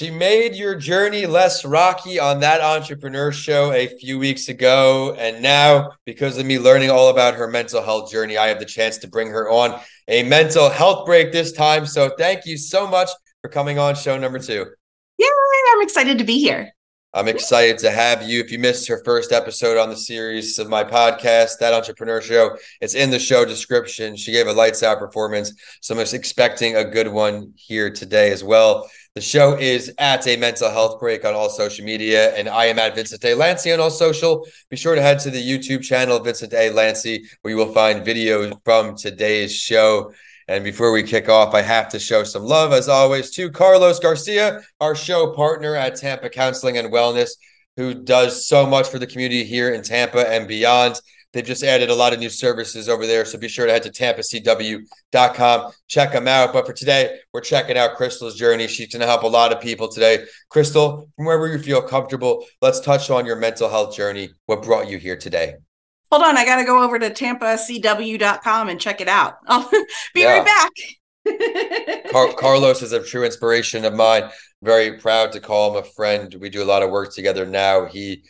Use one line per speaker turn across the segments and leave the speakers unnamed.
She made your journey less rocky on that entrepreneur show a few weeks ago. And now, because of me learning all about her mental health journey, I have the chance to bring her on a mental health break this time. So thank you so much for coming on show number two.
Yeah, I'm excited to be here.
I'm excited to have you. If you missed her first episode on the series of my podcast, That Entrepreneur Show, it's in the show description. She gave a lights out performance. So I'm just expecting a good one here today as well. The show is at a mental health break on all social media, and I am at Vincent A. Lancy on all social. Be sure to head to the YouTube channel, Vincent A. Lancy, where you will find videos from today's show. And before we kick off, I have to show some love, as always, to Carlos Garcia, our show partner at Tampa Counseling and Wellness, who does so much for the community here in Tampa and beyond. They've just added a lot of new services over there. So be sure to head to tampacw.com, check them out. But for today, we're checking out Crystal's journey. She's going to help a lot of people today. Crystal, from wherever you feel comfortable, let's touch on your mental health journey. What brought you here today?
Hold on, I got to go over to tampacw.com and check it out. I'll be yeah. right back.
Car- Carlos is a true inspiration of mine. Very proud to call him a friend. We do a lot of work together now. He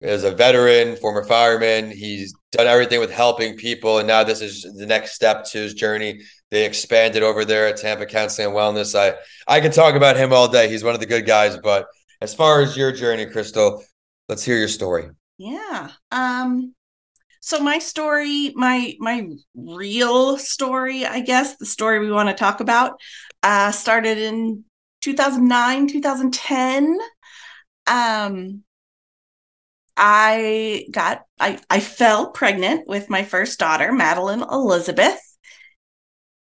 is a veteran, former fireman. He's done everything with helping people, and now this is the next step to his journey. They expanded over there at Tampa Counseling and Wellness. I I can talk about him all day. He's one of the good guys. But as far as your journey, Crystal, let's hear your story.
Yeah. Um so my story my my real story i guess the story we want to talk about uh started in 2009 2010 um i got i i fell pregnant with my first daughter Madelyn Elizabeth.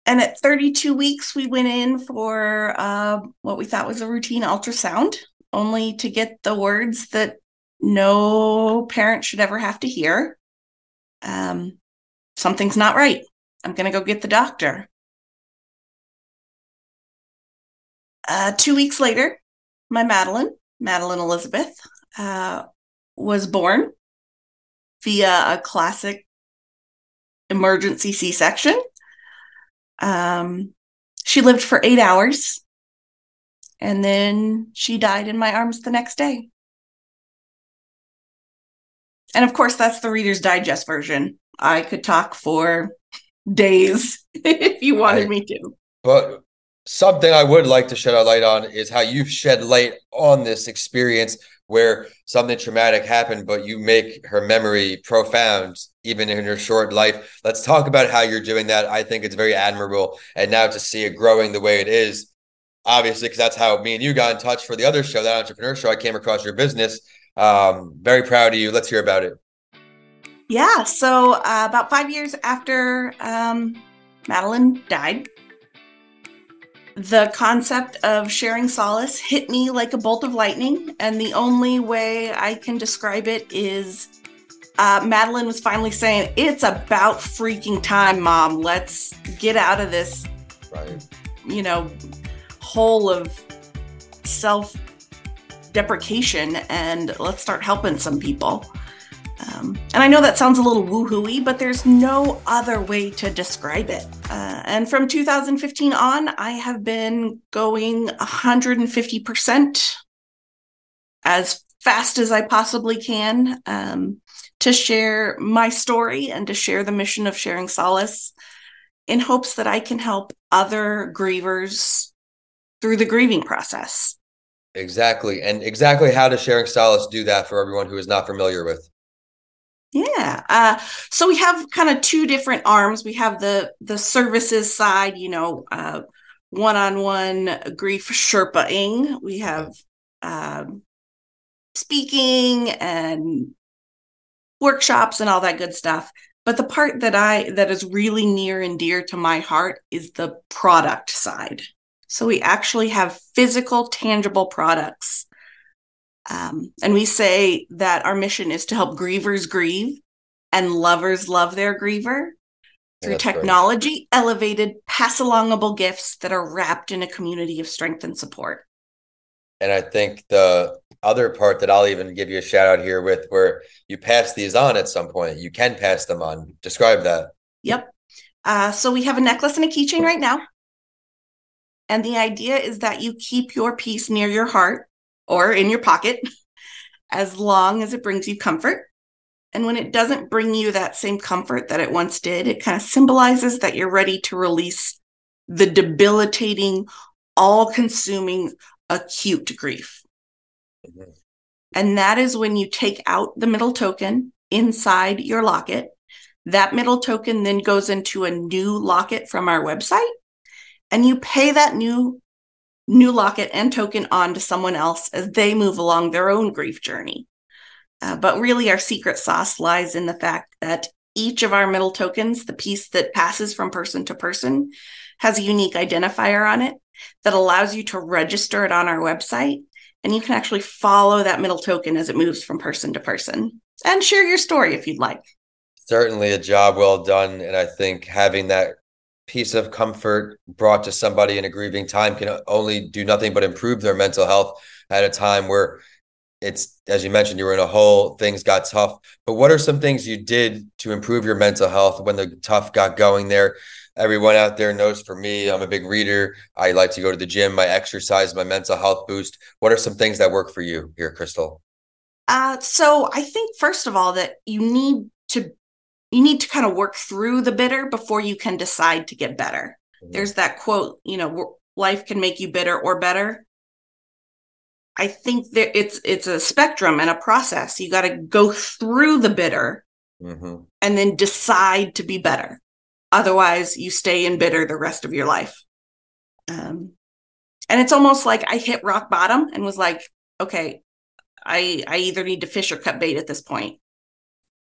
And at 32 weeks we went in for uh, what we thought was a routine ultrasound only to get the words that no parent should ever have to hear um, something's not right. I'm going to go get the doctor. Uh, two weeks later, my Madelyn, Madelyn Elizabeth, uh, was born via a classic emergency C section. Um, she lived for eight hours and then she died in my arms the next day. And of course, that's the Reader's Digest version. I could talk for days if you wanted I, me to.
But something I would like to shed a light on is how you've shed light on this experience where something traumatic happened, but you make her memory profound, even in her short life. Let's talk about how you're doing that. I think it's very admirable. And now to see it growing the way it is, obviously, because that's how me and you got in touch for the other show, that entrepreneur show. I came across your business um, very proud of you. Let's hear about it.
Yeah. So, uh, about five years after um, Madelyn died, the concept of sharing solace hit me like a bolt of lightning. And the only way I can describe it is uh, Madelyn was finally saying, It's about freaking time, mom. Let's get out of this, right. you know, hole of self deprecation and let's start helping some people. Um, and I know that sounds a little woohooey, but there's no other way to describe it. Uh, and from 2015 on, I have been going 150% as fast as I possibly can um, to share my story and to share the mission of sharing solace in hopes that I can help other grievers through the grieving process.
Exactly. And exactly how does sharing solace do that for everyone who is not familiar with?
Yeah. Uh, so we have kind of two different arms. We have the the services side, you know, uh, one-on-one grief sherpaing. We have um, speaking and workshops and all that good stuff. But the part that I that is really near and dear to my heart is the product side. So we actually have physical, tangible products. Um, and we say that our mission is to help grievers grieve and lovers love their griever through yeah, technology, great. elevated, pass alongable gifts that are wrapped in a community of strength and support.
And I think the other part that I'll even give you a shout out here with where you pass these on at some point, you can pass them on. Describe that.
Yep. Uh, so we have a necklace and a keychain right now. And the idea is that you keep your piece near your heart or in your pocket as long as it brings you comfort. And when it doesn't bring you that same comfort that it once did, it kind of symbolizes that you're ready to release the debilitating, all consuming, acute grief. Mm-hmm. And that is when you take out the middle token inside your locket. That middle token then goes into a new locket from our website. And you pay that new new locket and token on to someone else as they move along their own grief journey. Uh, but really, our secret sauce lies in the fact that each of our middle tokens, the piece that passes from person to person, has a unique identifier on it that allows you to register it on our website. And you can actually follow that middle token as it moves from person to person and share your story if you'd like.
Certainly a job well done. And I think having that piece of comfort brought to somebody in a grieving time can only do nothing but improve their mental health at a time where it's as you mentioned you were in a hole things got tough. But what are some things you did to improve your mental health when the tough got going there? Everyone out there knows for me i'm a big reader. I like to go to the gym. My exercise my mental health boost. What are some things that work for you here crystal?
Uh, so i think first of all that you need to you need to kind of work through the bitter before you can decide to get better. Mm-hmm. There's that quote, you know, life can make you bitter or better. I think that it's it's a spectrum and a process. You got to go through the bitter mm-hmm. and then decide to be better. Otherwise, you stay in bitter the rest of your life. Um, and it's almost like I hit rock bottom and was like, okay, I I either need to fish or cut bait at this point.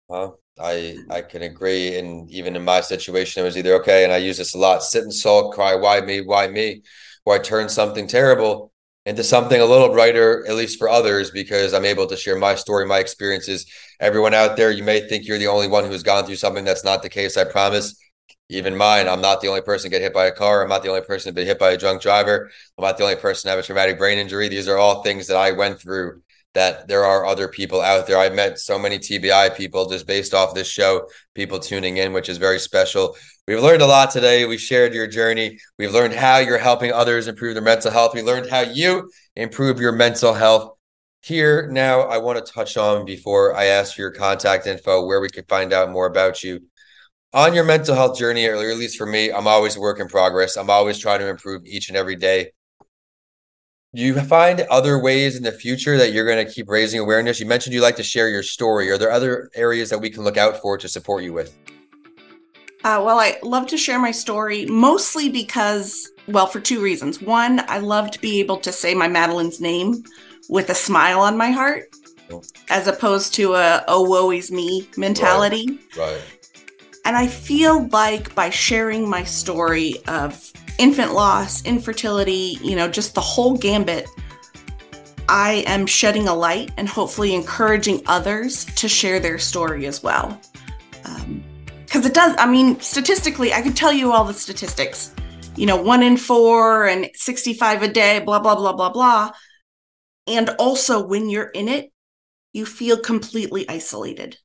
Well, I I can agree. And even in my situation, it was either okay, and I use this a lot: sit and sulk, cry, why me, why me, or I turn something terrible into something a little brighter, at least for others, because I'm able to share my story, my experiences. Everyone out there, you may think you're the only one who's gone through something that's not the case. I promise. Even mine, I'm not the only person to get hit by a car. I'm not the only person to be hit by a drunk driver. I'm not the only person to have a traumatic brain injury. These are all things that I went through that there are other people out there. I've met so many TBI people just based off this show, people tuning in, which is very special. We've learned a lot today. We shared your journey. We've learned how you're helping others improve their mental health. We learned how you improve your mental health. Here now, I want to touch on before I ask for your contact info where we can find out more about you. On your mental health journey, or at least for me, I'm always a work in progress. I'm always trying to improve each and every day you find other ways in the future that you're going to keep raising awareness? You mentioned you like to share your story. Are there other areas that we can look out for to support you with?
Uh, well, I love to share my story mostly because, well, for two reasons. One, I love to be able to say my Madelyn's name with a smile on my heart, as opposed to a "oh woe is me" mentality.
Right. right.
And I feel like by sharing my story of infant loss, infertility, you know, just the whole gambit, I am shedding a light and hopefully encouraging others to share their story as well. Because um, it does, I mean, statistically, I could tell you all the statistics, you know, one in four and 65 a day, blah, blah, blah, blah, blah. And also, when you're in it, you feel completely isolated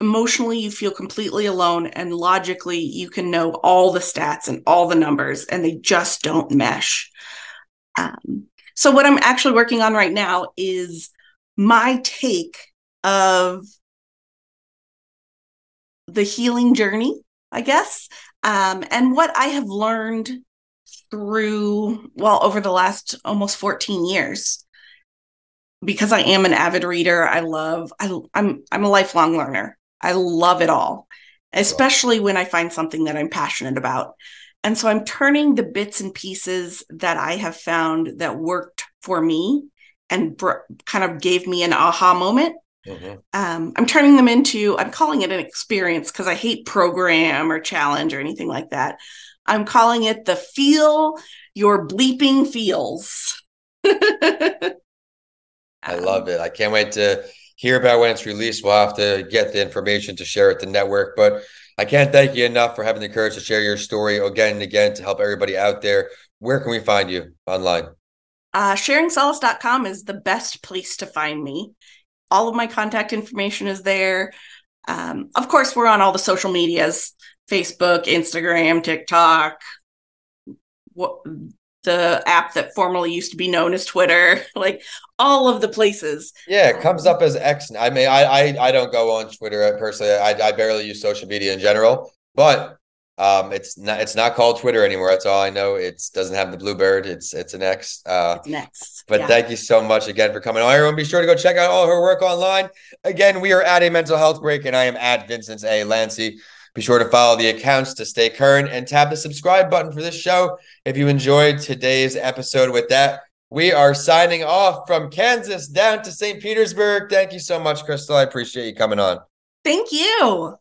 emotionally you feel completely alone and logically you can know all the stats and all the numbers and they just don't mesh. Um, so what i'm actually working on right now is my take of the healing journey i guess. Um, and what i have learned through well over the last almost 14 years because i am an avid reader i love I, i'm i'm a lifelong learner I love it all, especially when I find something that I'm passionate about. And so I'm turning the bits and pieces that I have found that worked for me and br- kind of gave me an aha moment. Mm-hmm. Um, I'm turning them into, I'm calling it an experience because I hate program or challenge or anything like that. I'm calling it the feel your bleeping feels.
I love it. I can't wait to hear about when it's released. We'll have to get the information to share it the network. But I can't thank you enough for having the courage to share your story again and again to help everybody out there. Where can we find you online?
Uh, sharingsolace.com is the best place to find me. All of my contact information is there. Um, of course, we're on all the social medias Facebook, Instagram, TikTok, what the app that formerly used to be known as Twitter, like all of the places.
Yeah, it comes up as X. I mean, I I, I don't go on Twitter personally. I, I barely use social media in general, but um, it's not it's not called Twitter anymore. That's all I know. It doesn't have the bluebird. It's it's an X. Uh,
it's next.
But yeah. thank you so much again for coming on. Everyone, be sure to go check out all her work online. Again, we are at a mental health break, and I am at Vincent A. Lancy. Be sure to follow the accounts to stay current and tap the subscribe button for this show if you enjoyed today's episode. With that, we are signing off from Kansas down to St. Petersburg. Thank you so much, Crystal. I appreciate you coming on.
Thank you.